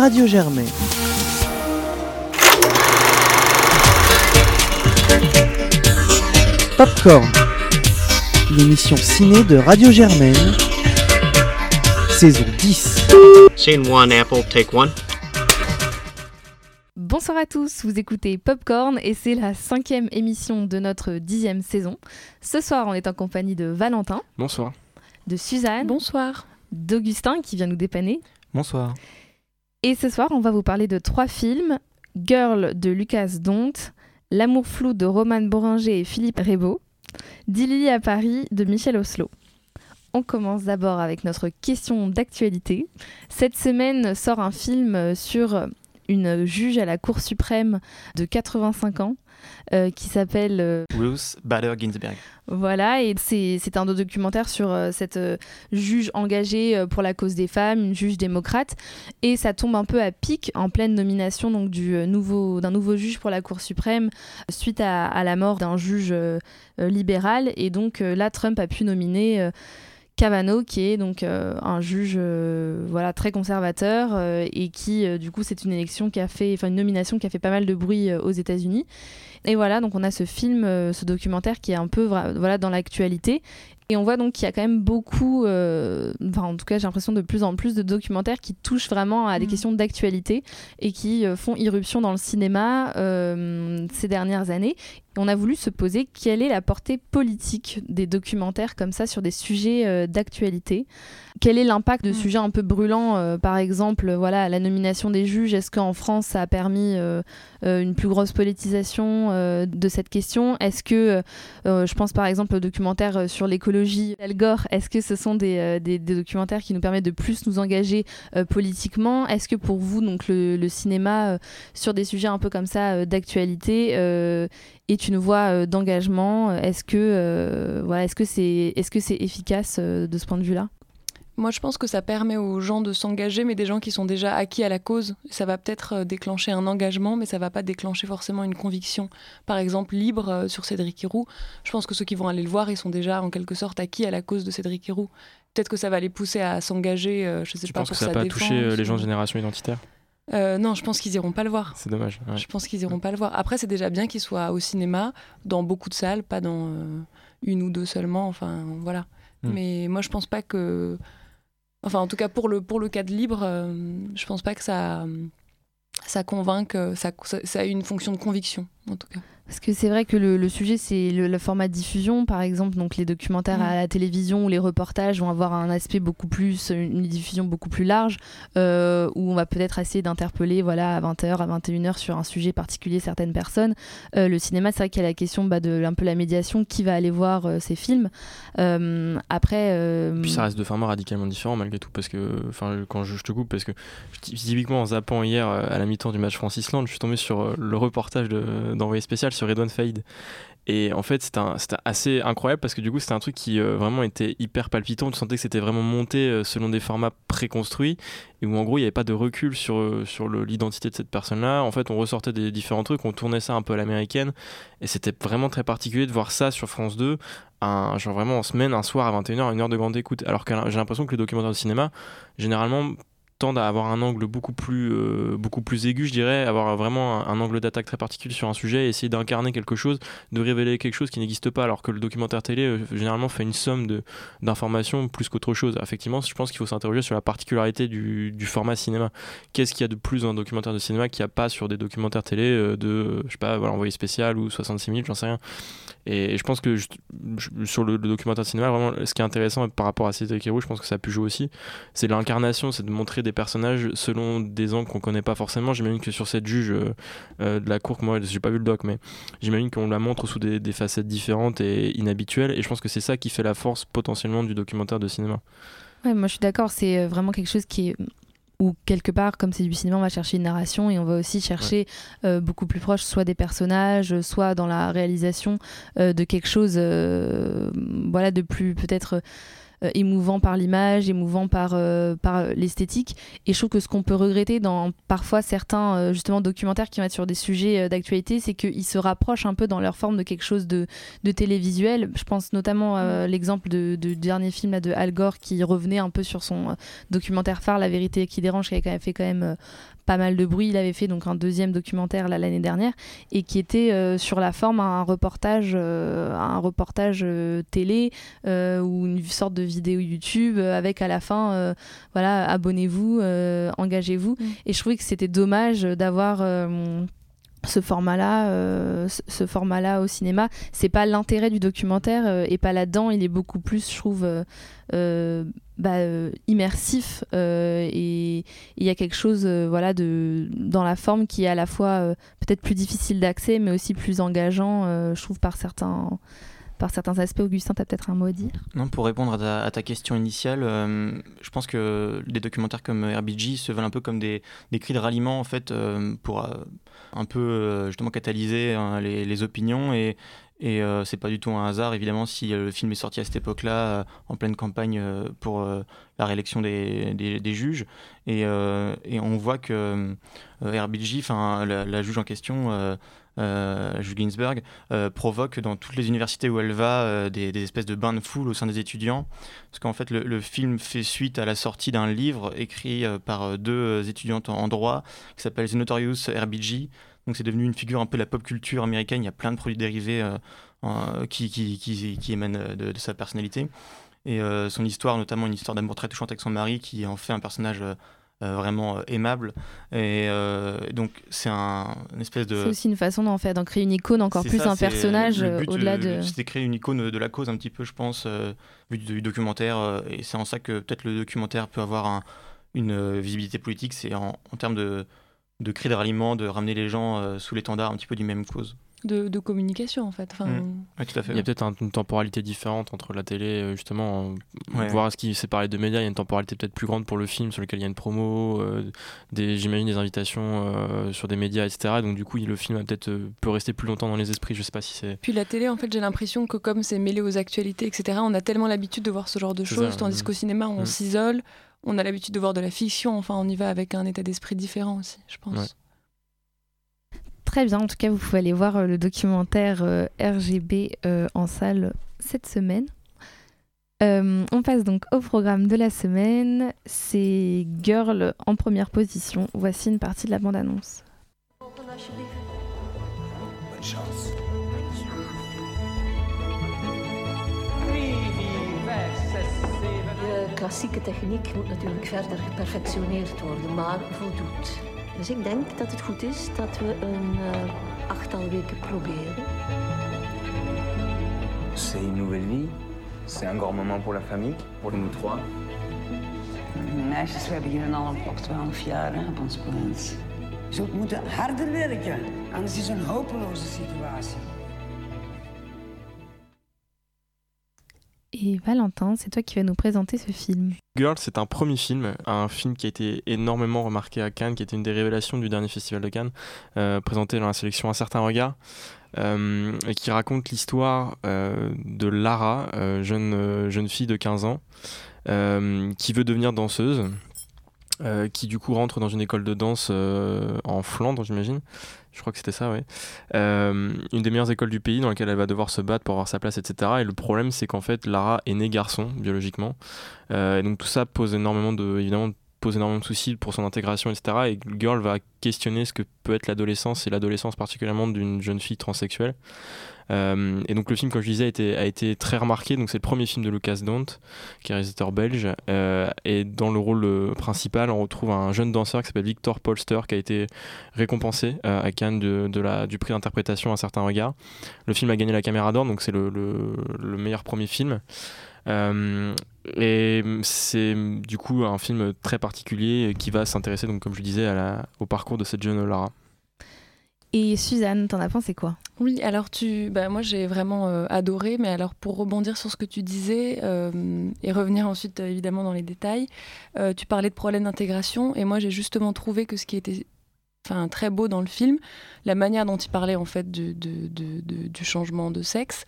Radio Germain. Popcorn, l'émission ciné de Radio Germaine, saison 10. Scene one, Apple, take one. Bonsoir à tous, vous écoutez Popcorn et c'est la cinquième émission de notre dixième saison. Ce soir, on est en compagnie de Valentin, Bonsoir. de Suzanne, Bonsoir. d'Augustin qui vient nous dépanner. Bonsoir. Et ce soir, on va vous parler de trois films Girl de Lucas Dont, L'amour flou de Roman Boringer et Philippe Rebaud, Dilly à Paris de Michel Oslo. On commence d'abord avec notre question d'actualité. Cette semaine sort un film sur une juge à la Cour suprême de 85 ans euh, qui s'appelle euh, Ruth Bader Ginsburg. voilà, et c'est un documentaire sur euh, cette juge engagée pour la cause des femmes, une juge démocrate, et ça tombe un peu à pic en pleine nomination donc du nouveau d'un nouveau juge pour la Cour suprême suite à, à la mort d'un juge libéral, et donc là Trump a pu nominer Kavanaugh, qui est donc euh, un juge euh, voilà très conservateur euh, et qui du coup c'est une élection qui a fait, enfin une nomination qui a fait pas mal de bruit aux États-Unis. Et voilà, donc on a ce film, ce documentaire qui est un peu voilà, dans l'actualité. Et on voit donc qu'il y a quand même beaucoup, enfin en tout cas j'ai l'impression de plus en plus de documentaires qui touchent vraiment à des Mhm. questions d'actualité et qui font irruption dans le cinéma ces dernières années. On a voulu se poser quelle est la portée politique des documentaires comme ça sur des sujets euh, d'actualité. Quel est l'impact de Mhm. sujets un peu brûlants, euh, par exemple, voilà, la nomination des juges? Est-ce qu'en France ça a permis euh, une plus grosse politisation de cette question? Est-ce que, je pense par exemple au documentaire sur l'écologie d'Al Gore, est-ce que ce sont des, des- des documentaires qui nous permettent de plus nous engager politiquement? Est-ce que pour vous, donc le, le cinéma sur des sujets un peu comme ça d'actualité est une voie euh, d'engagement Est-ce que, euh, voilà, est-ce que c'est est -ce c'est efficace euh, de ce point de vue-là? Moi, je pense que ça permet aux gens de s'engager, mais des gens qui sont déjà acquis à la cause. Ça va peut-être euh, déclencher un engagement, mais ça va pas déclencher forcément une conviction. Par exemple, Libre euh, sur Cédric Héroux, je pense que ceux qui vont aller le voir, ils sont déjà en quelque sorte acquis à la cause de Cédric Héroux. Peut-être que ça va les pousser à s'engager, euh, je sais Je pas, pense pour que ça n'a sa pas touché euh, défense les gens de génération identitaire? Euh, non, je pense qu'ils iront pas le voir. C'est dommage. ouais. Je pense qu'ils iront pas le voir. Après, c'est déjà bien qu'il soit au cinéma, dans beaucoup de salles, pas dans euh, une ou deux seulement. Enfin, voilà. Mm. Mais moi, je pense pas que. Enfin, en tout cas, pour le, pour le cas de libre, euh, je pense pas que ça, ça convainque. Ça, ça a une fonction de conviction, en tout cas. Parce que c'est vrai que le, le sujet, c'est le, le format de diffusion, par exemple. Donc les documentaires Mm. à la télévision ou les reportages vont avoir un aspect beaucoup plus, une diffusion beaucoup plus large, euh, où on va peut-être essayer d'interpeller voilà, à 20h, à 21h sur un sujet particulier certaines personnes. Euh, le cinéma, c'est vrai qu'il y a la question bah, de un peu la médiation, qui va aller voir euh, ces films. Euh, après... euh, Puis ça reste deux formats radicalement différents malgré tout parce que, enfin, quand je, je te coupe parce que typiquement en zappant hier à la mi-temps du match France-Islande, je suis tombé sur le reportage de- d'envoyé spécial sur Faïd. Et en fait, c'était assez incroyable parce que du coup, c'était un truc qui euh, vraiment était hyper palpitant. Tu sentais que c'était vraiment monté euh, selon des formats préconstruits et où en gros, il n'y avait pas de recul sur, euh, sur l'identité de cette personne-là. En fait, on ressortait des différents trucs, on tournait ça un peu à l'américaine et c'était vraiment très particulier de voir ça sur France 2 un, genre vraiment en semaine, un soir à 21h, une heure de grande écoute. Alors que j'ai l'impression que les documentaires de cinéma, généralement, tendent à avoir un angle beaucoup plus, euh, beaucoup plus aigu, je dirais, avoir vraiment un, angle d'attaque très particulier sur un sujet, essayer d'incarner quelque chose, de révéler quelque chose qui n'existe pas, alors que le documentaire télé, euh, généralement, fait une somme d'informations plus qu'autre chose. Effectivement, je pense qu'il faut s'interroger sur la particularité du, du format cinéma. Qu'est-ce qu'il y a de plus dans un documentaire de cinéma qu'il n'y a pas sur des documentaires télé euh, de, je sais pas, voilà, envoyé spécial ou 66 minutes, j'en sais rien. Et je pense que sur le, documentaire cinéma, vraiment, ce qui est intéressant par rapport à Cédric Héroux, je pense que ça a pu jouer aussi, c'est l'incarnation, c'est de montrer des personnages selon des angles qu'on connaît pas forcément. J'imagine que sur cette juge euh, euh, de la cour, que moi, j'ai pas vu le doc, mais j'imagine qu'on la montre sous des, des facettes différentes et inhabituelles. Et je pense que c'est ça qui fait la force potentiellement du documentaire de cinéma. Ouais, moi je suis d'accord, c'est euh, vraiment quelque chose qui est où quelque part, comme c'est du cinéma, on va chercher une narration et on va aussi chercher euh, beaucoup plus proche, soit des personnages, soit dans la réalisation euh, de quelque chose, euh, voilà, de plus peut-être émouvant par l'image, émouvant par, par l'esthétique. Et je trouve que ce qu'on peut regretter dans parfois certains justement documentaires qui vont être sur des sujets d'actualité, c'est qu'ils se rapprochent un peu dans leur forme de quelque chose de, de télévisuel. Je pense notamment à l'exemple de, du dernier film là, de Al Gore qui revenait un peu sur son documentaire phare La vérité qui dérange, qui avait fait quand même pas mal de bruit. Il avait fait donc un deuxième documentaire l'année dernière et qui était euh, sur la forme un reportage, euh, un reportage euh, télé ou une sorte de vidéo YouTube avec à la fin, voilà, abonnez-vous, engagez-vous. Mm. Et je trouvais que c'était dommage d'avoir ce format-là, ce format-là au cinéma, c'est pas l'intérêt du documentaire et pas là-dedans. Il est beaucoup plus, je trouve, bah, euh, immersif euh, et il y a quelque chose euh, voilà de dans la forme qui est à la fois peut-être plus difficile d'accès mais aussi plus engageant je trouve par certains par certains aspects. Augustin, tu as peut-être un mot à dire? Non, pour répondre à ta, question initiale, je pense que des documentaires comme RBG se veulent un peu comme des, des cris de ralliement en fait pour un peu justement catalyser hein, les, les, opinions et, et euh, c'est pas du tout un hasard, évidemment, si euh, le film est sorti à cette époque-là, euh, en pleine campagne pour la réélection des, des, juges. Et, et, on voit que RBG, la, la, juge en question, euh, Jules Ginsberg, provoque dans toutes les universités où elle va des, des, espèces de bains de foule au sein des étudiants. Parce qu'en fait, le, le, film fait suite à la sortie d'un livre écrit par deux étudiantes en droit qui s'appelle The Notorious RBG donc c'est devenu une figure un peu de la pop culture américaine. Il y a plein de produits dérivés euh, qui, qui, qui, émanent de, sa personnalité. Et euh, son histoire, notamment une histoire d'amour très touchante avec son mari, qui en fait un personnage euh, vraiment aimable. Et donc, c'est un, une espèce de. C'est aussi une façon d'en faire, d'en créer une icône encore plus, un personnage au-delà de. C'était créer une icône de la cause, un petit peu, je pense, vu du, documentaire. et c'est en ça que peut-être le documentaire peut avoir une visibilité politique. C'est en, en, termes de, de cris de ralliement, de ramener les gens euh, sous l'étendard un petit peu du même cause. De, communication en fait. Enfin, mmh. tout à fait. Il y a peut-être une temporalité différente entre la télé, euh, justement, voir ce qui séparé de médias, il y a une temporalité peut-être plus grande pour le film sur lequel il y a une promo, euh, des, j'imagine des invitations sur des médias, etc. Donc du coup, le film peut-être peut rester plus longtemps dans les esprits, je sais pas si c'est... Puis la télé, en fait, j'ai l'impression que comme c'est mêlé aux actualités, etc., on a tellement l'habitude de voir ce genre de choses, tandis qu'au cinéma, on mmh. s'isole, on a l'habitude de voir de la fiction, enfin, on y va avec un état d'esprit différent aussi, je pense. Très bien, en tout cas, vous pouvez aller voir euh, le documentaire euh, RGB euh, en salle cette semaine. on passe donc au programme de la semaine. C'est Girl en première position. Voici une partie de la bande-annonce. klassieke techniek moet natuurlijk verder geperfectioneerd worden, maar voldoet. Dus ik denk dat het goed is dat we een uh, achttal weken proberen. C'est une nouvelle vie. C'est un grand moment pour la famille, pour nous trois. Meisjes, we hebben hier al een 12 jaar hè, op ons plaats. Ze moeten harder werken, anders is het een hopeloze situatie. Et Valentin, c'est toi qui vas nous présenter ce film. Girl, c'est un premier film, un film qui a été énormément remarqué à Cannes, qui était une des révélations du dernier festival de Cannes, euh, présenté dans la sélection Un certain regard, euh, et qui raconte l'histoire euh, de Lara, jeune, jeune fille de 15 ans, qui veut devenir danseuse. qui du coup rentre dans une école de danse en Flandre, j'imagine, je crois que c'était ça, oui. Euh, une des meilleures écoles du pays dans laquelle elle va devoir se battre pour avoir sa place, etc. Et le problème, c'est qu'en fait, Lara est née garçon, biologiquement. Euh, et donc tout ça pose énormément de, évidemment, pose énormément de soucis pour son intégration, etc. Et Girl va questionner ce que peut être l'adolescence, et l'adolescence particulièrement d'une jeune fille transsexuelle. Euh, et donc le film, comme je disais, a été, a été très remarqué. Donc c'est le premier film de Lucas Dont, qui est réalisateur belge. Euh, et dans le rôle euh, principal, on retrouve un jeune danseur qui s'appelle Victor Polster, qui a été récompensé à Cannes de, la, du prix d'interprétation à certains regards. Le film a gagné la Caméra d'Or, donc c'est le, le, meilleur premier film. Et c'est du coup un film très particulier qui va s'intéresser, donc comme je disais, à la, au parcours de cette jeune Lara. Et Suzanne, t'en as pensé quoi? Oui, alors tu, bah, moi j'ai vraiment euh, adoré, mais alors pour rebondir sur ce que tu disais euh, et revenir ensuite euh, évidemment dans les détails, tu parlais de problèmes d'intégration et moi j'ai justement trouvé que ce qui était enfin très beau dans le film, la manière dont il parlait en fait du, changement de sexe,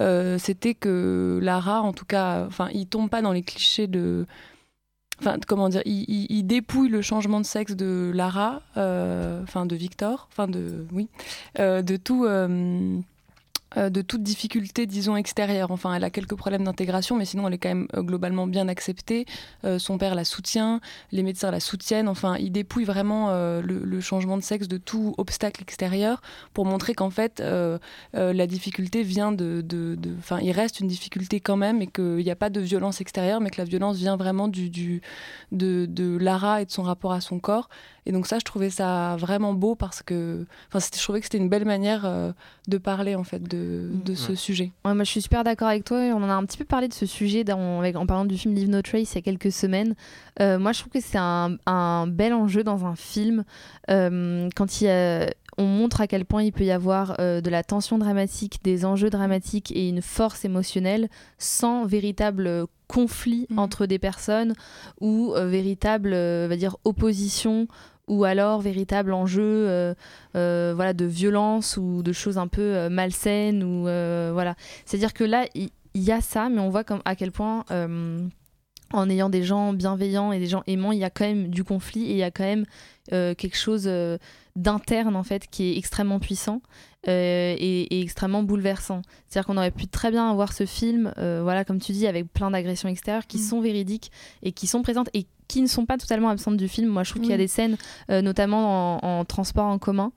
euh, c'était que Lara, en tout cas, enfin, il tombe pas dans les clichés de, enfin, comment dire, il, dépouille le changement de sexe de Lara, euh, enfin de Victor, enfin de, oui, euh, de tout de toute difficulté, disons, extérieure. Enfin, elle a quelques problèmes d'intégration, mais sinon, elle est quand même euh, globalement bien acceptée. Euh, son père la soutient, les médecins la soutiennent. Enfin, il dépouille vraiment le, changement de sexe de tout obstacle extérieur pour montrer qu'en fait, la difficulté vient de. Enfin, il reste une difficulté quand même et qu'il n'y a pas de violence extérieure, mais que la violence vient vraiment de Lara et de son rapport à son corps. Et donc ça, je trouvais ça vraiment beau parce que, enfin, je trouvais que c'était une belle manière euh, de parler en fait de, de ce sujet. moi, je suis super d'accord avec toi. On en a un petit peu parlé de ce sujet dans, en parlant du film Leave No Trace il y a quelques semaines. Euh, moi, je trouve que c'est un, un, bel enjeu dans un film euh, quand il on montre à quel point il peut y avoir de la tension dramatique, des enjeux dramatiques et une force émotionnelle sans véritable conflit mm. entre des personnes ou véritable va dire opposition ou alors véritable enjeu euh, euh, voilà, de violence ou de choses un peu euh, malsaines. Ou, voilà. C'est-à-dire que là, il y, a ça, mais on voit comme, à quel point, en ayant des gens bienveillants et des gens aimants, il y a quand même du conflit et il y a quand même quelque chose d'interne, en fait, qui est extrêmement puissant. et, extrêmement bouleversant. C'est-à-dire qu'on aurait pu très bien avoir ce film, voilà, comme tu dis, avec plein d'agressions extérieures qui mm. sont véridiques et qui sont présentes et qui ne sont pas totalement absentes du film. Moi, je trouve qu'il y a des scènes, euh, notamment en, en, transport en commun,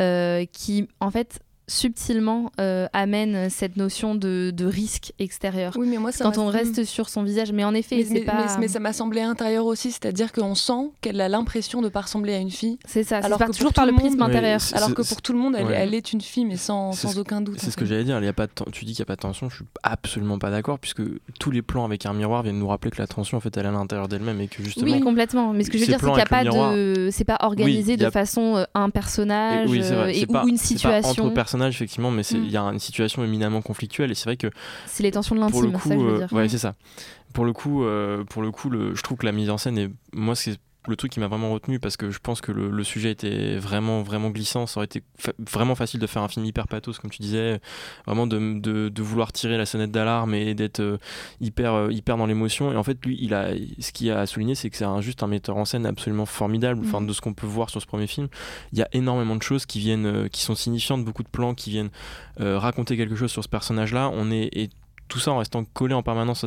euh, qui, en fait, subtilement euh, amène cette notion de, de, risque extérieur. Oui, mais moi, quand on reste sur son visage. Mais en effet, mais, pas... mais, ça m'a semblé intérieur aussi, c'est-à-dire qu'on sent qu'elle a l'impression de pas ressembler à une fille. C'est ça. Alors que toujours par le prisme intérieur. Alors que pour tout le monde, elle, elle est une fille, mais sans, sans aucun doute. C'est ce que j'allais dire. Il y a pas tu dis qu'il n'y a pas de tension. Je suis absolument pas d'accord, puisque tous les plans avec un miroir viennent nous rappeler que la tension, en fait, elle est à l'intérieur d'elle-même et que justement. Oui, complètement. Mais ce que je veux dire, c'est qu'il n'y a pas de, c'est pas organisé de façon euh, un personnage euh, ou une situation. Effectivement, mais c'est il y a une situation éminemment conflictuelle et c'est vrai que c'est les tensions de l'intime ça je veux dire. Euh, ouais c'est ça. Pour le coup euh, pour le coup le, je trouve que la mise en scène est moi c'est le truc qui m'a vraiment retenu parce que je pense que le, sujet était vraiment vraiment glissant. Ça aurait été vraiment facile de faire un film hyper pathos comme tu disais. Vraiment de, de, vouloir tirer la sonnette d'alarme et d'être euh, hyper euh, hyper dans l'émotion. Et en fait lui il a ce qu'il a souligné c'est que c'est un, juste un metteur en scène absolument formidable. Enfin mm. de ce qu'on peut voir sur ce premier film il y a énormément de choses qui viennent euh, qui sont signifiantes beaucoup de plans qui viennent raconter quelque chose sur ce personnage là on est tout ça en restant collé en permanence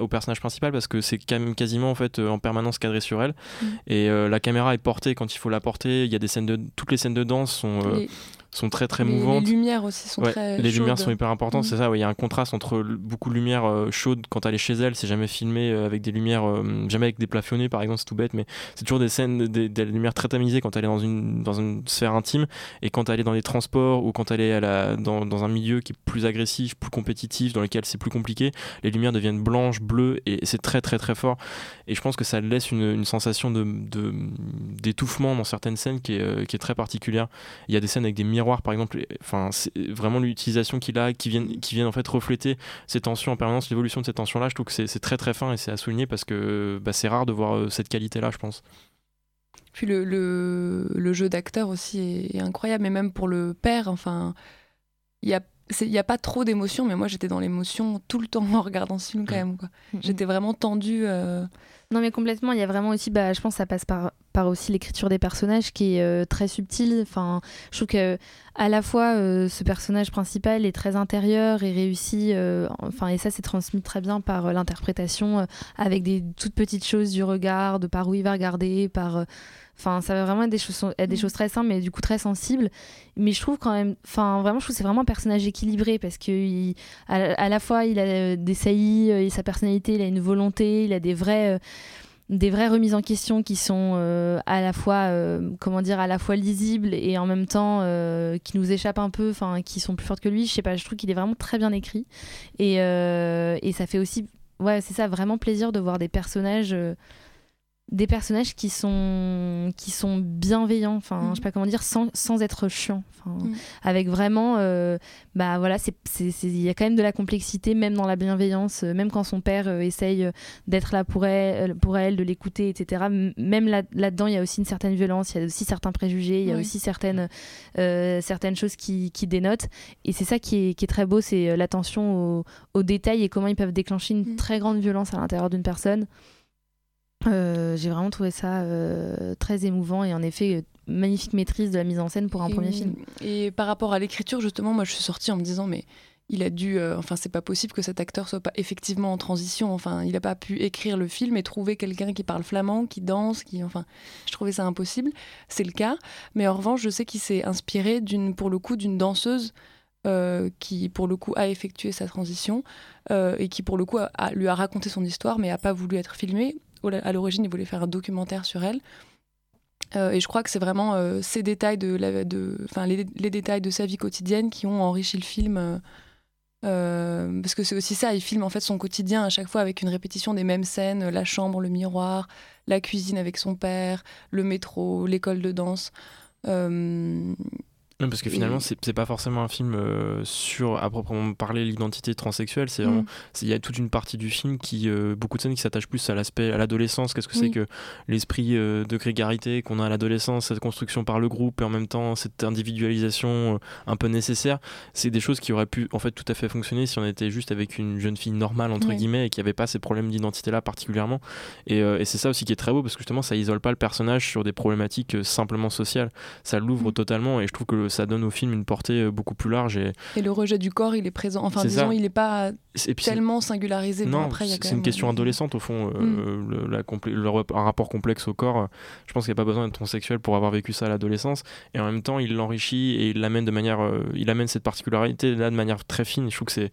au personnage principal parce que c'est quand même quasiment en fait euh, en permanence cadré sur elle. Mm. et euh, la caméra est portée. Quand il faut la porter il y a des scènes de toutes les scènes de danse sont euh, sont très très mouvantes. Les lumières aussi sont très Les lumières sont hyper importantes, c'est ça. Il y a un contraste entre beaucoup de lumière euh, chaude quand elle est chez elle. C'est jamais filmé euh, avec des lumières, euh, jamais avec des plafonnés par exemple, c'est tout bête, mais c'est toujours des scènes, des, des, lumières très tamisées quand elle est dans une, dans une sphère intime et quand elle est dans les transports ou quand elle est à la, dans, dans, un milieu qui est plus agressif, plus compétitif, dans lequel c'est plus compliqué, les lumières deviennent blanches, bleues et c'est très très très fort. Et je pense que ça laisse une, une sensation de, d'étouffement dans certaines scènes qui est, qui est très particulière. Il y a des scènes avec des miroir par exemple enfin c'est vraiment l'utilisation qu'il a qui viennent qui viennent en fait refléter ces tensions en permanence l'évolution de ces tensions là je trouve que c'est très très fin et c'est à souligner parce que bah, c'est rare de voir euh, cette qualité là je pense puis le, le, jeu d'acteur aussi est, incroyable mais même pour le père enfin il y a il n'y a pas trop d'émotions, mais moi j'étais dans l'émotion tout le temps en regardant ce film quand même. J'étais vraiment tendue. Euh, non, mais complètement. Il y a vraiment aussi, bah, je pense, que ça passe par, par aussi l'écriture des personnages qui est euh, très subtile. Enfin, je trouve que à la fois euh, ce personnage principal est très intérieur et réussi. Euh, enfin, et ça, c'est transmis très bien par l'interprétation avec des toutes petites choses du regard, de par où il va regarder, par. Enfin, ça va vraiment être des choses, des mm. choses très simples, mais du coup très sensibles. Mais je trouve quand même, enfin, vraiment, je trouve que c'est vraiment un personnage équilibré parce que à, la fois, il a des saillies, et sa personnalité, il a une volonté, il a des vrais des vraies remises en question qui sont euh, à la fois euh, comment dire à la fois lisibles et en même temps euh, qui nous échappent un peu enfin qui sont plus fortes que lui je sais pas je trouve qu'il est vraiment très bien écrit et, et ça fait aussi ouais c'est ça vraiment plaisir de voir des personnages des personnages qui sont qui sont bienveillants enfin Mhm. je sais pas comment dire sans, sans être chiants Mhm. avec vraiment euh, bah voilà il y a quand même de la complexité même dans la bienveillance euh, même quand son père euh, essaye d'être là pour elle pour elle de l'écouter etc même là là dedans il y a aussi une certaine violence il y a aussi certains préjugés il y a Oui. aussi certaines certaines choses qui, qui dénotent et c'est ça qui est, qui est très beau c'est l'attention aux, aux détails et comment ils peuvent déclencher une Mhm. très grande violence à l'intérieur d'une personne euh, j'ai vraiment trouvé ça euh, très émouvant et en effet euh, magnifique maîtrise de la mise en scène pour un Et- premier film. Et par rapport à l'écriture, justement, moi je suis sortie en me disant, mais il a dû. euh, enfin, c'est pas possible que cet acteur soit pas effectivement en transition. Enfin, il a pas pu écrire le film et trouver quelqu'un qui parle flamand, qui danse, qui. Enfin, je trouvais ça impossible. C'est le cas. Mais en revanche, je sais qu'il s'est inspiré, d'une, pour le coup, d'une danseuse. euh, qui pour le coup a effectué sa transition euh, et qui pour le coup a- a- lui a raconté son histoire mais a pas voulu être filmé. À l'origine, il voulait faire un documentaire sur elle. Euh, et je crois que c'est vraiment euh, ces détails de, les, détails de sa vie quotidienne qui ont enrichi le film. euh, parce que c'est aussi ça, il filme en fait son quotidien à chaque fois avec une répétition des mêmes scènes, la chambre, le miroir, la cuisine avec son père, le métro, l'école de danse. Parce que finalement, c'est pas forcément un film euh, sur, à proprement parler, l'identité transsexuelle. C'est vraiment, Mm. il y a toute une partie du film qui, euh, beaucoup de scènes qui s'attachent plus à l'aspect, à l'adolescence. Qu'est-ce que c'est Oui. que l'esprit euh, de grégarité qu'on a à l'adolescence, cette construction par le groupe et en même temps cette individualisation un peu nécessaire? C'est des choses qui auraient pu, en fait, tout à fait fonctionner si on était juste avec une jeune fille normale entre guillemets et qui avait pas ces problèmes d'identité-là particulièrement. Et, et c'est ça aussi qui est très beau parce que justement, ça isole pas le personnage sur des problématiques simplement sociales. Ça l'ouvre Mm. totalement et je trouve que ça donne au film une portée euh, beaucoup plus large. Et, et le rejet du corps, il est présent. Enfin, disons, ça. il n'est pas tellement singularisé. Non, c'est une question adolescente au fond, euh, Mm. le, la un rapport complexe au corps. Je pense qu'il n'y a pas besoin d'être transsexuel pour avoir vécu ça à l'adolescence. Et en même temps, il l'enrichit et il l'amène de manière, euh, il amène cette particularité là de manière très fine. Je trouve que c'est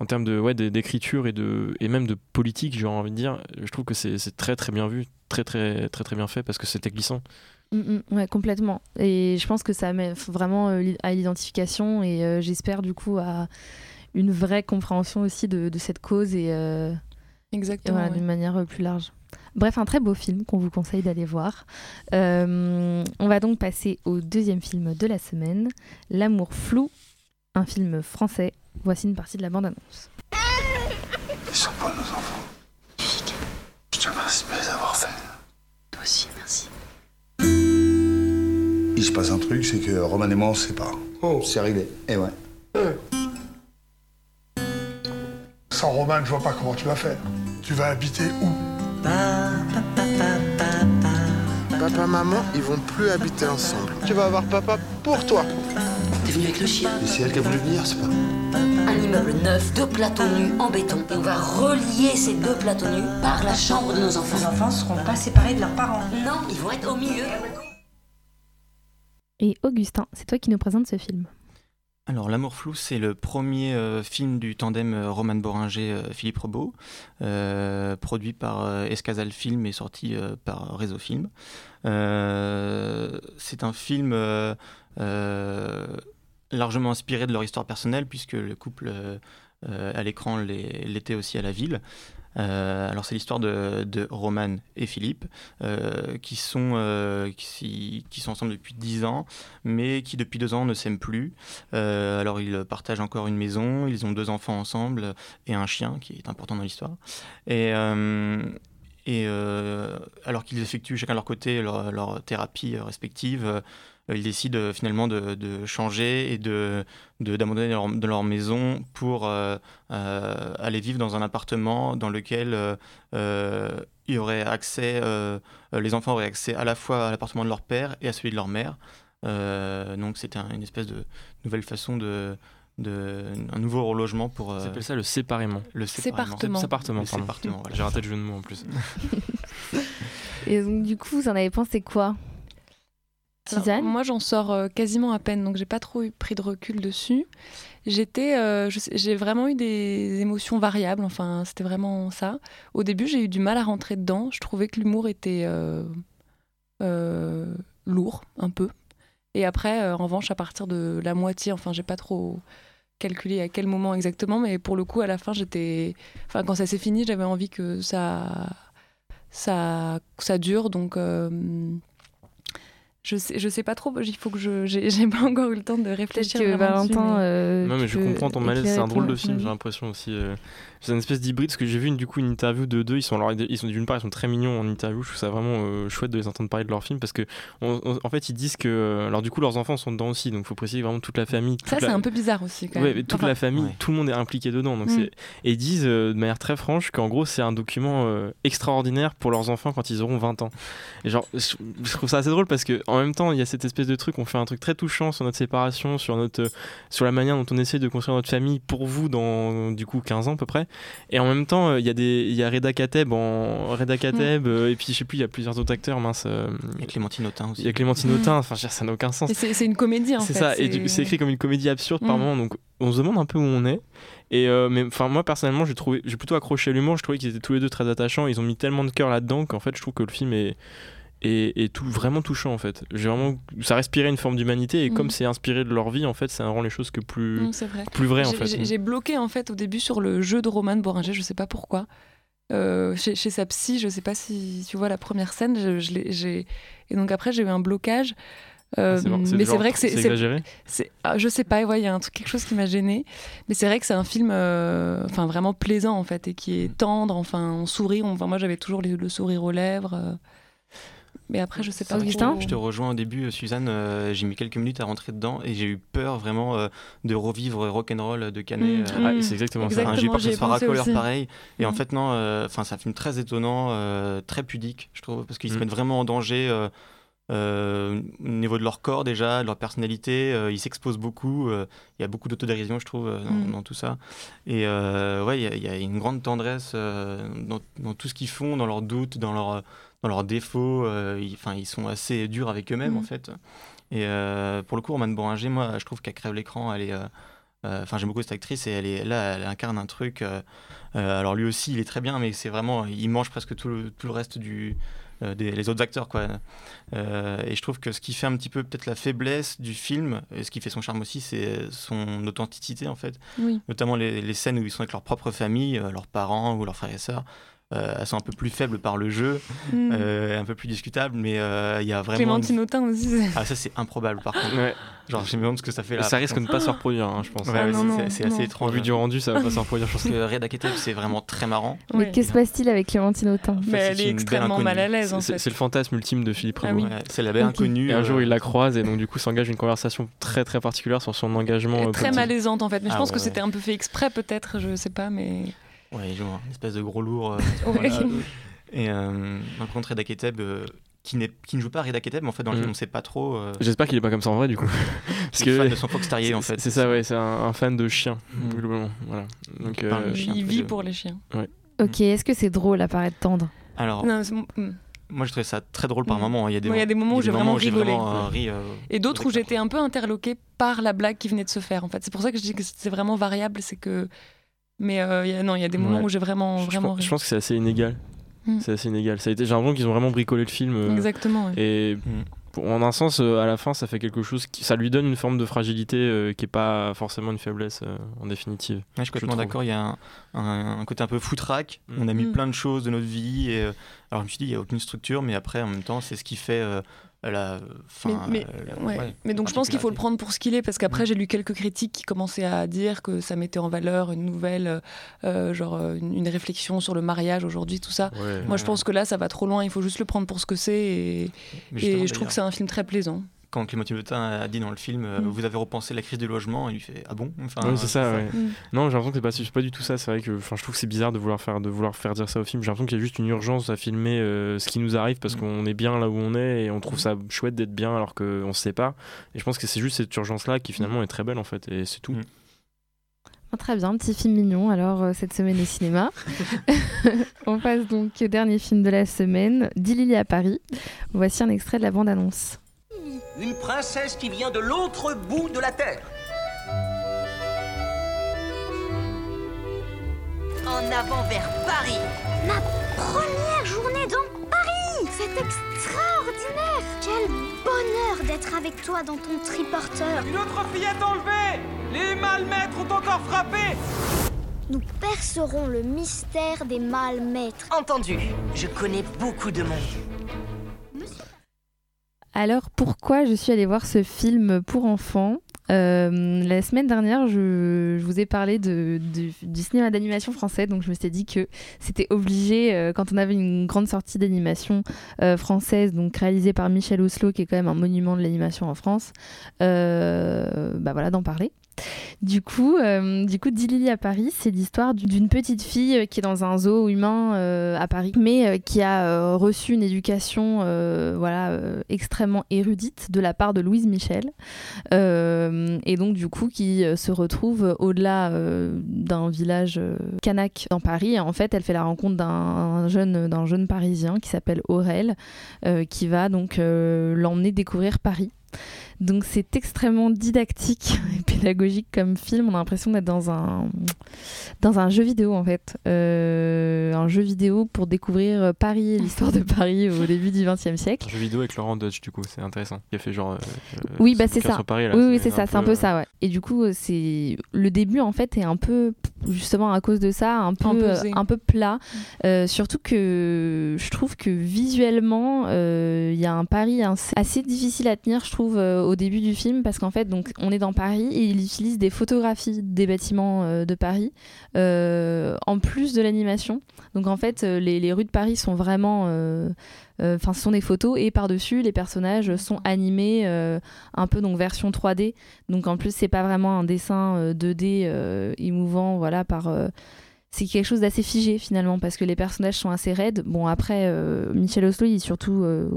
en termes de ouais d'écriture et de et même de politique, j'ai envie de dire, je trouve que c'est très très bien vu, très très très très bien fait parce que c'était glissant. Mm, mm, ouais, complètement. Et je pense que ça met vraiment euh, à l'identification et euh, j'espère du coup à une vraie compréhension aussi de, de cette cause et, euh, Exactement. voilà, ouais. d'une manière euh, plus large. Bref, un très beau film qu'on vous conseille d'aller voir. Euh, on va donc passer au deuxième film de la semaine, L'amour flou, un film français. Voici une partie de la bande-annonce. Ils sont pas nos enfants? Je te remercie de les avoir faits. Toi aussi, merci. Il se passe un truc, c'est que Roman et moi, on se sépare. Oh, c'est réglé. Eh ouais. Sans Roman, je vois pas comment tu vas faire. Tu vas habiter où? Papa, maman, ils vont plus habiter ensemble. Tu vas avoir papa pour toi. T'es venu avec le chien Et c'est elle qui a voulu venir, c'est pas. Un immeuble neuf, deux plateaux nus en béton. Et on va relier ces deux plateaux nus par la chambre de nos enfants. Les enfants seront pas séparés de leurs parents. Non, ils vont être au milieu. Et Augustin, c'est toi qui nous présente ce film. Alors, L'amour flou, c'est le premier euh, film du tandem euh, Roman Boringer-Philippe Rebaud, euh, produit par euh, Escazal Film et sorti euh, par Réseau Film. Euh, c'est un film euh, euh, largement inspiré de leur histoire personnelle, puisque le couple euh, euh, à l'écran l'était aussi à la ville. Euh, alors c'est l'histoire de, Roman et Philippe qui, sont, qui, sont ensemble depuis 10 ans mais qui depuis deux ans ne s'aiment plus. Alors ils partagent encore une maison, ils ont deux enfants ensemble et un chien qui est important dans l'histoire. Et, alors qu'ils effectuent chacun de leur côté leur, thérapie respective, ils décident euh, finalement de, de changer et de de- d'abandonner leur, de leur maison pour euh, euh, aller vivre dans un appartement dans lequel euh, euh, il y aurait accès, euh, euh, les enfants auraient accès à la fois à l'appartement de leur père et à celui de leur mère. Euh, donc c'était un- une espèce de nouvelle façon de, de un nouveau relogement pour. On euh, appelle ça le séparément. le séparément. Sépartement. J'ai raté le jeu de mots en plus. Et donc, du coup, vous en avez pensé quoi? Moi, j'en sors euh, quasiment à peine, donc j'ai pas trop eu pris de recul dessus. J'étais, euh, j'ai vraiment eu des émotions variables. Enfin, c'était vraiment ça. Au début, j'ai eu du mal à rentrer dedans. Je trouvais que l'humour était euh, euh, lourd, un peu. Et après, en revanche, à partir de la moitié, enfin, j'ai pas trop calculé à quel moment exactement, mais pour le coup, à la fin, j'étais, enfin, quand ça s'est fini, j'avais envie que ça ça, ça dure. Donc, je sais, je sais pas trop. Il faut que je. J'ai j'ai pas encore eu le temps de réfléchir. que Valentin, mais- euh, Non mais je comprends ton malaise, c'est un drôle de film, j'ai l'impression aussi. euh, C'est une espèce d'hybride, parce que j'ai vu une, du coup une interview de deux, ils sont, alors, ils sont d'une part ils sont très mignons en interview, je trouve ça vraiment euh, chouette de les entendre parler de leur film, parce que on- on- en fait ils disent que, alors du coup leurs enfants sont dedans aussi, donc faut préciser vraiment toute la famille. toute Ça, c'est un peu bizarre aussi. Quand Ouais, même. mais toute Enfin, la famille, Ouais. tout le monde est impliqué dedans. Donc Mm. c'est- Et ils disent euh, de manière très franche qu'en gros, c'est un document euh, extraordinaire pour leurs enfants quand ils auront 20 ans. Et genre, je je trouve ça assez drôle parce que en même temps, il y a cette espèce de truc, on fait un truc très touchant sur notre séparation, sur, notre, euh, sur la manière dont on essaie de construire notre famille pour vous dans du coup 15 ans à peu près. Et en même temps, euh, il y a des il y a Reda Kateb en Reda Kateb euh, et puis je sais plus, il y a plusieurs autres acteurs mince. euh, Il y a Clémentine Autain il aussi. y a Clémentine Mm. Autain, enfin je veux dire, ça n'a aucun sens. C'est c'est une comédie en fait. C'est ça, et c'est écrit comme une comédie absurde par Mm. moment, donc on se demande un peu où on est. Et euh, mais enfin moi personnellement j'ai trouvé, j'ai plutôt accroché à l'humour. Je trouvais qu'ils étaient tous les deux très attachants. Ils ont mis tellement de cœur là-dedans qu'en fait je trouve que le film est est tout vraiment touchant en fait. J'ai vraiment, ça respirait une forme d'humanité et Mm. comme c'est inspiré de leur vie en fait, ça rend les choses que plus Mm, vrai. plus vraies en fait. J'ai bloqué en fait au début sur le jeu de Roman Boringer, je sais pas pourquoi. Euh, chez, chez sa psy, je sais pas si tu vois la première scène, je, je l'ai- j'ai- et donc après j'ai eu un blocage. Euh, Ah, c'est mais c'est vrai que c'est exagéré. ah, je sais pas, ouais, il y a un truc, quelque chose qui m'a gêné. Mais c'est vrai que c'est un film, euh, enfin vraiment plaisant en fait, et qui est tendre. Enfin, on sourit. on- Enfin, moi, j'avais toujours les- le sourire aux lèvres. Mais après, je sais pas. Augustin. Je te rejoins au début, euh, Suzanne. euh, j'ai mis quelques minutes à rentrer dedans et j'ai eu peur vraiment euh, de revivre Rock'n'Roll de Canet. Mm, euh, Ah, c'est exactement ça. Exactement. J'ai eu peur que ce soit racoleur pareil. Et en Mm. fait, non, euh, enfin, c'est un film très étonnant, euh, très pudique, je trouve, parce qu'ils se Mm. mettent vraiment en danger euh, euh, au niveau de leur corps déjà, de leur personnalité. euh, ils s'exposent beaucoup. euh, Il y a beaucoup d'autodérision, je trouve, euh, dans, Mm. dans tout ça. Et euh, ouais, il y a- il y, a une grande tendresse euh, dans, dans tout ce qu'ils font, dans leurs doutes, dans leurs dans leurs défauts. euh, ils, enfin, ils sont assez durs avec eux-mêmes, Mm. en fait. Et euh, pour le coup, Romane Boringer, moi, je trouve qu'elle crève l'écran. Elle est. euh, euh, Enfin, j'aime beaucoup cette actrice et elle est là, elle incarne un truc. euh, euh, alors lui aussi, il est très bien, mais c'est vraiment, il mange presque tout le, tout le reste du, des les autres acteurs, quoi. Et je trouve que ce qui fait un petit peu peut-être la faiblesse du film, et ce qui fait son charme aussi, c'est son authenticité en fait. Oui. Notamment les, les scènes où ils sont avec leur propre famille, leurs parents ou leurs frères et sœurs. Euh, elles sont un peu plus faibles par le jeu, Mm. euh, un peu plus discutables, mais euh, il y a vraiment. Clémentine Autain aussi. Ah, ça c'est improbable par contre. Ouais. Genre, je me demande ce que ça fait Et là. ça risque de ne pas se reproduire, hein, je pense. Ouais, Ah, ouais, c'est- assez étrange. vu du rendu, ça va pas se reproduire, je pense. Que Reda Keteb, c'est vraiment très marrant. Mais Ouais. que se passe-t-il avec Clémentine Autain Mais elle est extrêmement mal à l'aise en C'est fait. c'est le fantasme ultime de Philippe Ah oui. Ouais, c'est la belle inconnue. Et un jour, il la croise et donc du coup s'engage une conversation très très particulière sur son engagement. Euh, très malaisante en fait. Mais je Ah pense que c'était un peu fait exprès peut-être, je sais pas, mais. Ouais, genre, une espèce de gros lourd. euh, Ouais. voilà. Et euh, par contre, Reda Keteb, euh, qui, n'est- qui ne joue pas Reda Keteb, mais en fait, dans le Mm. film, on ne sait pas trop. Euh, J'espère qu'il est pas comme ça en vrai du coup. Parce que fan de son fox terrier, en fait. C'est ça, ouais, c'est un, un fan de chien, Mm. globalement. Voilà. Donc, Il euh, chien. Vit de- pour les chiens. Ok, est-ce que c'est drôle à paraître tendre? Alors, Non, c'est- mm. moi, je trouvais ça très drôle par Mm. moments. Il y a des, Ouais, il y a des moments où j'ai vraiment rigolé. euh, ri, euh, Et d'autres où j'étais un peu interloquée par la blague qui venait de se faire. En fait, c'est pour ça que je dis que c'est vraiment variable. C'est que, mais euh, il y a- non, il y a des moments Ouais. où j'ai vraiment, je, vraiment. pense, je pense que c'est assez inégal. Mm. C'est assez inégal. Ça a été, j'ai l'impression qu'ils ont vraiment bricolé le film. euh, Exactement. ouais. Et Mm. pour- en un sens, euh, à la fin, ça fait quelque chose qui, ça lui donne une forme de fragilité euh, qui est pas forcément une faiblesse euh, en définitive. Ouais, je suis complètement d'accord. Il y a un, un- un côté un peu foutraque. Mm. On a mis plein de choses de notre vie. Et, euh, alors, je me suis dit, il n'y a aucune structure, mais après, en même temps, c'est ce qui fait euh, la. fin, mais, euh, la- ouais. ouais, mais donc je pense qu'il faut le prendre pour ce qu'il est parce qu'après j'ai lu quelques critiques qui commençaient à dire que ça mettait en valeur une nouvelle euh, genre euh, une, une réflexion sur le mariage aujourd'hui tout ça. Moi je pense que là ça va trop loin. Il faut juste le prendre pour ce que c'est et, Mais je trouve que c'est un film très plaisant Quand Clémentine Autain a dit dans le film, euh, Mm. vous avez repensé la crise du logement, il lui fait Ah bon? Enfin, Ouais, c'est ça, ouais. Mm. Non, j'ai l'impression que c'est pas, c'est pas du tout ça. C'est vrai que je trouve que c'est bizarre de vouloir, faire, de vouloir faire dire ça au film. J'ai l'impression qu'il y a juste une urgence à filmer euh, ce qui nous arrive parce Mm. qu'on est bien là où on est et on trouve ça chouette d'être bien alors qu'on se sait pas. Et je pense que c'est juste cette urgence-là qui finalement est très belle en fait. Et c'est tout. Mm. Ah, Très bien, petit film mignon alors euh, cette semaine au cinéma. On passe donc au dernier film de la semaine, Dilili à Paris. Voici un extrait de la bande-annonce. Une princesse qui vient de l'autre bout de la terre. En avant vers Paris. Ma première journée dans Paris C'est extraordinaire Quel bonheur d'être avec toi dans ton triporteur Une autre fillette enlevée Les malmaîtres ont encore frappé nous percerons le mystère des mâles maîtres. Entendu. Je connais beaucoup de monde. Alors pourquoi je suis allée voir ce film pour enfants euh, la semaine dernière, je, vous ai parlé du cinéma d'animation français, donc je me suis dit que c'était obligé, euh, quand on avait une grande sortie d'animation euh, française, donc réalisée par Michel Oslo, qui est quand même un monument de l'animation en France, bah voilà, d'en parler. Du coup, euh, du coup, Dilili à Paris, c'est l'histoire du- d'une petite fille euh, qui est dans un zoo humain euh, à Paris, mais qui a reçu une éducation, voilà, extrêmement érudite de la part de Louise Michel, et donc du coup qui se retrouve au-delà d'un village kanak dans Paris. En fait, elle fait la rencontre d'un jeune, jeune Parisien qui s'appelle Aurel, qui va donc l'emmener découvrir Paris. Donc c'est extrêmement didactique et pédagogique comme film. On a l'impression d'être dans un dans un jeu vidéo en fait, Euh, un jeu vidéo pour découvrir Paris, et l'histoire de Paris au début du XXe siècle. Un jeu vidéo avec Laurent Dodge, du coup, c'est intéressant. Il a fait genre. euh, Oui, euh, bah c'est ça. Paris, là, oui, oui, c'est ça, c'est un peu ça, ouais. Et du coup, c'est le début en fait est un peu justement à cause de ça, un peu euh, un peu plat. Euh, surtout que je trouve que visuellement, euh, il y a un pari assez- difficile à tenir, je trouve, euh, au début du film, parce qu'en fait, donc on est dans Paris et il utilise des photographies des bâtiments de Paris en plus de l'animation. Donc en fait, les, les rues de Paris sont vraiment Enfin, ce sont des photos et par-dessus, les personnages sont animés euh, un peu donc version 3D. Donc en plus, c'est pas vraiment un dessin euh, 2D euh, émouvant, voilà, euh, c'est quelque chose d'assez figé finalement parce que les personnages sont assez raides. Bon après, euh, Michel Oslo, il est surtout euh,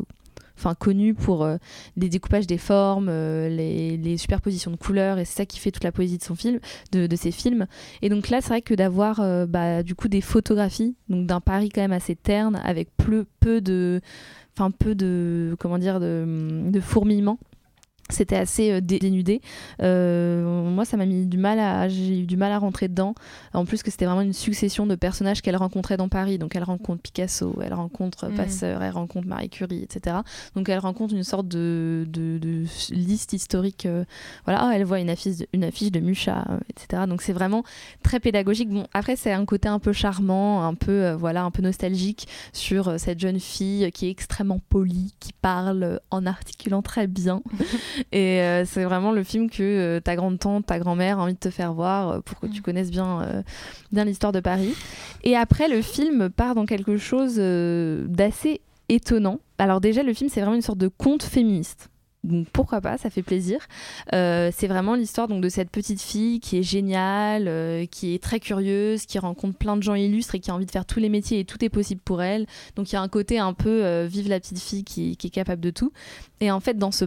enfin connu pour euh, les découpages des formes, euh, les, superpositions de couleurs, et c'est ça qui fait toute la poésie de son film, de, ses films. Et donc là, c'est vrai que d'avoir euh, bah, du coup des photographies, donc d'un Paris quand même assez terne, avec peu, de, enfin peu de, comment dire, de fourmillement. C'était assez euh, dé- dénudé. Euh, moi, ça m'a mis du mal à, j'ai eu du mal à rentrer dedans. En plus que c'était vraiment une succession de personnages qu'elle rencontrait dans Paris. Donc elle rencontre Picasso, elle rencontre Mhm. Passeur, elle rencontre Marie Curie, etc. Donc elle rencontre une sorte de, de, de liste historique. euh, voilà, Ah, elle voit une affiche, de- une affiche de Mucha, etc. Donc c'est vraiment très pédagogique. Bon, après c'est un côté un peu charmant, un peu euh, voilà, un peu nostalgique sur euh, cette jeune fille qui est extrêmement polie, qui parle en articulant très bien. Et euh, c'est vraiment le film que euh, ta grande-tante, ta grand-mère a envie de te faire voir euh, pour que tu connaisses bien, bien l'histoire de Paris. Et après, le film part dans quelque chose d'assez étonnant. Alors déjà, le film, c'est vraiment une sorte de conte féministe. Donc pourquoi pas, ça fait plaisir. Euh, c'est vraiment l'histoire donc de cette petite fille qui est géniale, euh, qui est très curieuse, qui rencontre plein de gens illustres et qui a envie de faire tous les métiers et tout est possible pour elle. Donc il y a un côté un peu euh, vive la petite fille qui, qui est capable de tout. Et en fait, dans ce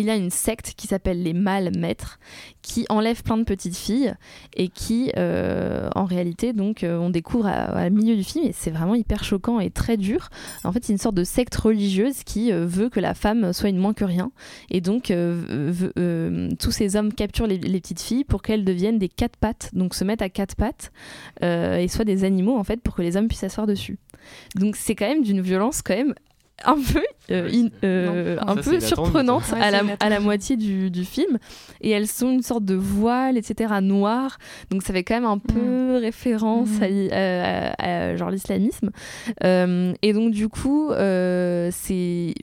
il y a une secte qui s'appelle les mâles maîtres qui enlève plein de petites filles et qui euh, en réalité donc euh, on découvre à milieu du film et c'est vraiment hyper choquant et très dur. En fait c'est une sorte de secte religieuse qui euh, veut que la femme soit une moins que rien. Et donc tous ces hommes capturent les, les petites filles pour qu'elles deviennent des quatre pattes donc se mettent à quatre pattes et soient des animaux en fait pour que les hommes puissent s'asseoir dessus. Donc c'est quand même d'une violence quand même un peu, euh, in- euh, un Ça, peu surprenante à, la, c'est à la moitié du, du film. Et elles sont une sorte de voile, etc., noir. Donc ça fait quand même un peu référence à, l'i- euh, à- à- genre l'islamisme. Euh, et donc du coup, euh, c'est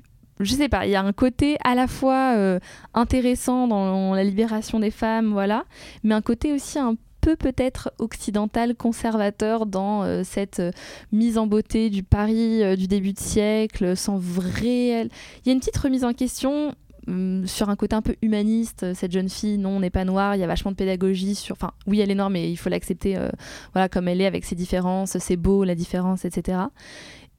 je sais pas, il y a un côté à la fois euh, intéressant dans la libération des femmes, voilà, mais un côté aussi un peu peut-être occidental, conservateur dans euh, cette euh, mise en beauté du Paris euh, du début de siècle, sans vrai... Il y a une petite remise en question hum, sur un côté un peu humaniste, cette jeune fille, non, on n'est pas noire, il y a vachement de pédagogie sur... Enfin, oui, elle est noire, mais il faut l'accepter voilà, comme elle est, avec ses différences, c'est beau, la différence, etc.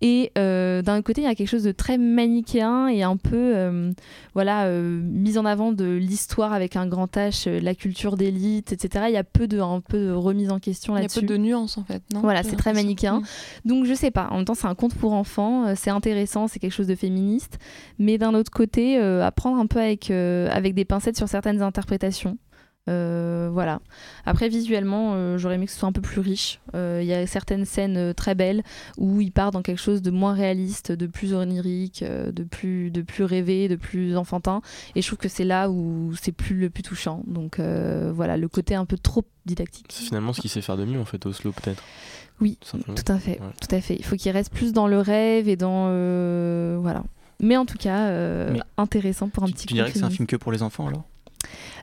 Et euh, d'un côté, il y a quelque chose de très manichéen et un peu euh, voilà, euh, mise en avant de l'histoire avec un grand H, euh, la culture d'élite, etc. Il y a peu de, un peu de remise en question Il y a là-dessus. peu de nuances en fait, non? Voilà, c'est très manichéen. Donc je sais pas, en même temps c'est un conte pour enfants, euh, c'est intéressant, c'est quelque chose de féministe, mais d'un autre côté, euh, à prendre un peu avec, euh, avec des pincettes sur certaines interprétations. Euh, voilà. Après, visuellement, euh, j'aurais aimé que ce soit un peu plus riche. Euh, Il y a certaines scènes très belles où il part dans quelque chose de moins réaliste, de plus onirique, de, plus, de plus rêvé, de plus enfantin. Et je trouve que c'est là où c'est plus le plus touchant. Donc voilà, le côté un peu trop didactique. C'est finalement ce qu'il sait faire de mieux, en fait, Oslo, peut-être. Oui, tout, à fait. Tout à fait. Il faut qu'il reste plus dans le rêve et dans. voilà. Mais en tout cas, intéressant pour un petit Tu dirais que c'est un film que pour les enfants alors?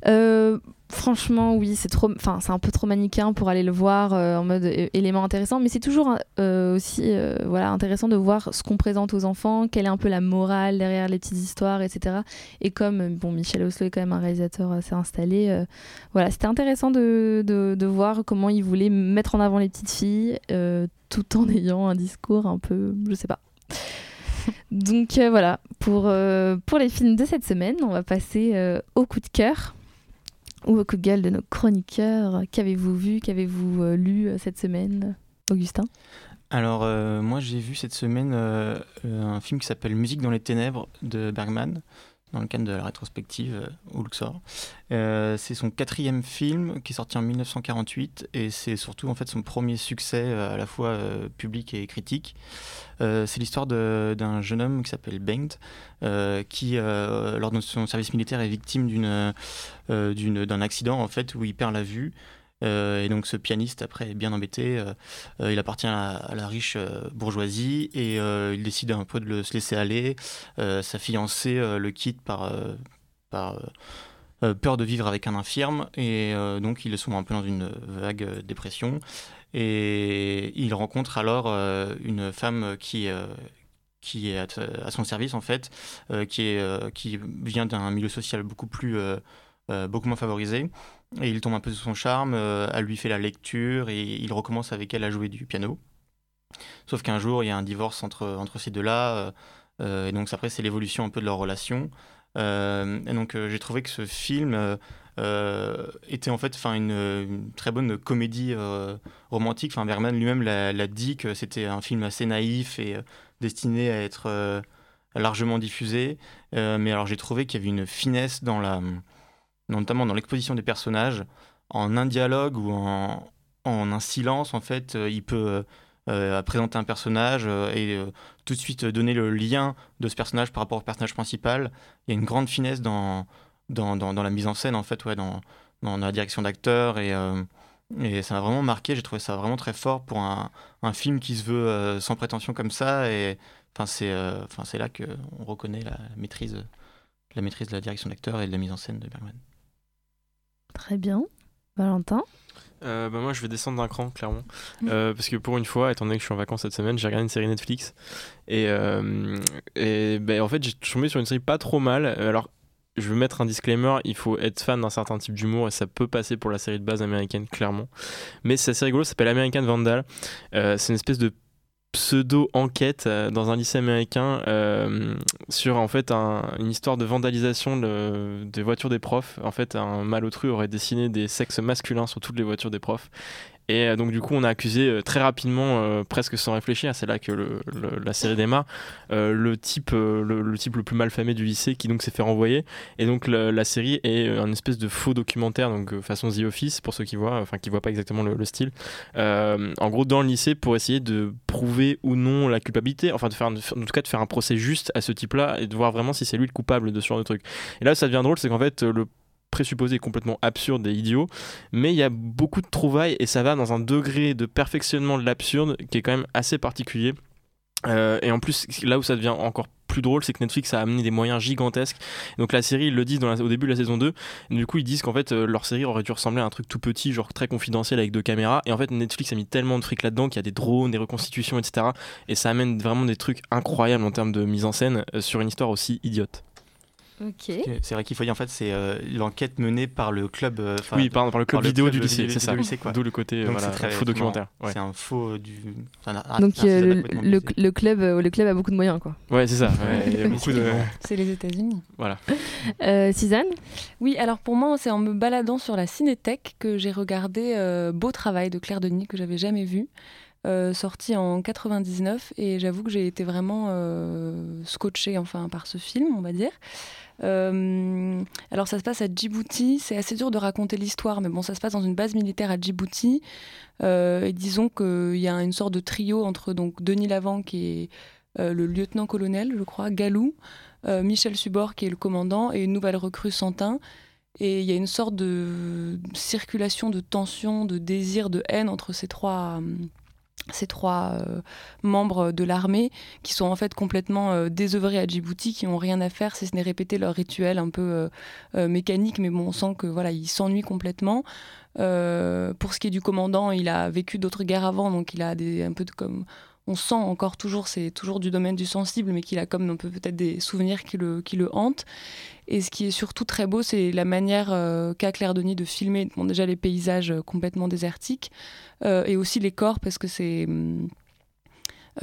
Euh, franchement, oui, c'est trop, enfin, c'est un peu trop manichéen pour aller le voir euh, en mode élément intéressant, mais c'est toujours euh, aussi, voilà, intéressant de voir ce qu'on présente aux enfants, quelle est un peu la morale derrière les petites histoires, etc. Et comme, bon, Michel Oslo est quand même un réalisateur assez installé, voilà, c'était intéressant de, de, de, voir comment il voulait mettre en avant les petites filles, tout en ayant un discours un peu, je sais pas. Donc voilà, pour, pour les films de cette semaine, on va passer au coup de cœur ou au coup de gueule de nos chroniqueurs. Qu'avez-vous vu, qu'avez-vous euh, lu euh, cette semaine, Augustin? Alors, euh, moi j'ai vu cette semaine un film qui s'appelle Musique dans les ténèbres de Bergman dans le cadre de la rétrospective euh, au Luxor. Euh, c'est son quatrième film qui est sorti en 1948 et c'est surtout en fait son premier succès euh, à la fois public et critique. c'est l'histoire d'un jeune homme qui s'appelle Bengt qui lors de son service militaire est victime d'un accident en fait où il perd la vue euh, et donc ce pianiste après est bien embêté. Euh, euh, il appartient à, la riche bourgeoisie et il décide un peu de se laisser aller. sa fiancée le quitte par, peur de vivre avec un infirme et donc il est souvent un peu dans une vague dépression. Et il rencontre alors une femme qui est à, son service en fait, qui vient d'un milieu social beaucoup plus beaucoup moins favorisé et il tombe un peu sous son charme, euh, elle lui fait la lecture et il recommence avec elle à jouer du piano. Sauf qu'un jour, il y a un divorce entre, entre ces deux-là, euh, euh, et donc après, c'est l'évolution un peu de leur relation. et donc, j'ai trouvé que ce film était en fait une, une, très bonne comédie romantique. Enfin, Bergman lui-même l'a dit que c'était un film assez naïf et destiné à être largement diffusé. mais alors, j'ai trouvé qu'il y avait une finesse dans la notamment dans l'exposition des personnages, en un dialogue ou en, un silence, en fait, euh, il peut euh, présenter un personnage euh, et tout de suite donner le lien de ce personnage par rapport au personnage principal. Il y a une grande finesse dans, dans, dans, la mise en scène, en fait, ouais, dans, dans la direction d'acteur et, et ça m'a vraiment marqué. J'ai trouvé ça vraiment très fort pour un, un film qui se veut sans prétention comme ça. Et c'est enfin, là qu'on reconnaît la maîtrise, la maîtrise de la direction d'acteur et de la mise en scène de Bergman. Très bien. Valentin euh, bah moi je vais descendre d'un cran clairement mm. euh, parce que pour une fois étant donné que je suis en vacances cette semaine j'ai regardé une série Netflix et, euh, et bah, en fait j'ai tombé sur une série pas trop mal alors je veux mettre un disclaimer, il faut être fan d'un certain type d'humour et ça peut passer pour la série de base américaine clairement. Mais c'est assez rigolo, ça s'appelle American Vandal. c'est une espèce de pseudo-enquête euh, dans un lycée américain euh, sur en fait une histoire de vandalisation des voitures des profs. En fait, un malotru aurait dessiné des sexes masculins sur toutes les voitures des profs et euh, donc du coup, on a accusé euh, très rapidement, euh, presque sans réfléchir, c'est là que la série démarre, le, type, le, type le plus malfamé du lycée qui donc s'est fait renvoyer. Et donc la, série est un espèce de faux documentaire, donc façon The Office, pour ceux qui voient, enfin qui voient pas exactement le, style. en gros, dans le lycée, pour essayer de prouver ou non la culpabilité, enfin de faire, en tout cas de faire un procès juste à ce type-là et de voir vraiment si c'est lui le coupable de ce genre de truc. Et là, ça devient drôle, c'est qu'en fait, le présupposé complètement absurde et idiot, mais il y a beaucoup de trouvailles et ça va dans un degré de perfectionnement de l'absurde qui est quand même assez particulier. Euh, et en plus, là où ça devient encore plus drôle, c'est que Netflix a amené des moyens gigantesques. Donc la série, ils le disent au début de la saison 2. du coup, ils disent qu'en fait, euh, leur série aurait dû ressembler à un truc tout petit, genre très confidentiel avec deux caméras. Et en fait, Netflix a mis tellement de fric là-dedans qu'il y a des drones, des reconstitutions, etc. Et ça amène vraiment des trucs incroyables en termes de mise en scène euh, sur une histoire aussi idiote. C'est vrai qu'il faut dire en fait c'est euh, l'enquête menée par le club. Euh, oui, par, par, le club vidéo du lycée, c'est ça. D'où le côté voilà, faux documentaire. C'est un faux euh, du. Donc le, le, club, le club a beaucoup de moyens quoi. Ouais, c'est ça. de. C'est les États-Unis. Voilà. Suzanne? Oui, alors pour moi c'est en me baladant sur la Cinétech que j'ai regardé Beau travail de Claire Denis que j'avais jamais vu. Sorti en 99 et j'avoue que j'ai été vraiment scotché enfin par ce film, on va dire. alors ça se passe à Djibouti, c'est assez dur de raconter l'histoire, mais bon, ça se passe dans une base militaire à Djibouti. et disons qu'il y a une sorte de trio entre donc Denis Lavant qui est le lieutenant-colonel, je crois, Galou, Michel Subor qui est le commandant et une nouvelle recrue Santin. Et il y a une sorte de circulation de tension, de désir, de haine entre ces trois, ces trois euh, membres de l'armée qui sont en fait complètement euh, désœuvrés à Djibouti, qui n'ont rien à faire si ce n'est répéter leur rituel un peu euh, mécanique, mais bon, on sent que voilà, ils s'ennuient complètement. pour ce qui est du commandant, il a vécu d'autres guerres avant, donc il a des, un peu de comme on sent encore toujours, c'est toujours du domaine du sensible, mais qu'il a comme un peu peut-être des souvenirs qui le, qui le hantent. Et ce qui est surtout très beau, c'est la manière euh, qu'a Claire Denis de filmer déjà les paysages euh, complètement désertiques euh, et aussi les corps, parce que c'est.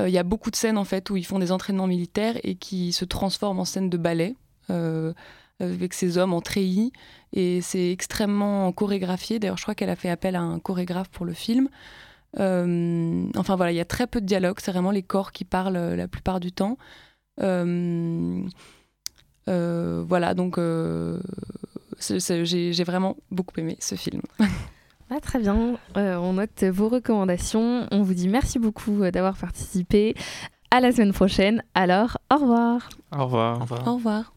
Il y a beaucoup de scènes en fait où ils font des entraînements militaires et qui se transforment en scènes de ballet avec ces hommes en treillis et c'est extrêmement chorégraphié. D'ailleurs, je crois qu'elle a fait appel à un chorégraphe pour le film. Euh, enfin voilà, il y a très peu de dialogue, c'est vraiment les corps qui parlent euh, la plupart du temps. Euh, voilà, donc j'ai vraiment beaucoup aimé ce film. Ah, très bien, on note vos recommandations. On vous dit merci beaucoup d'avoir participé. À la semaine prochaine. Alors, au revoir. Au revoir. Au revoir. Au revoir.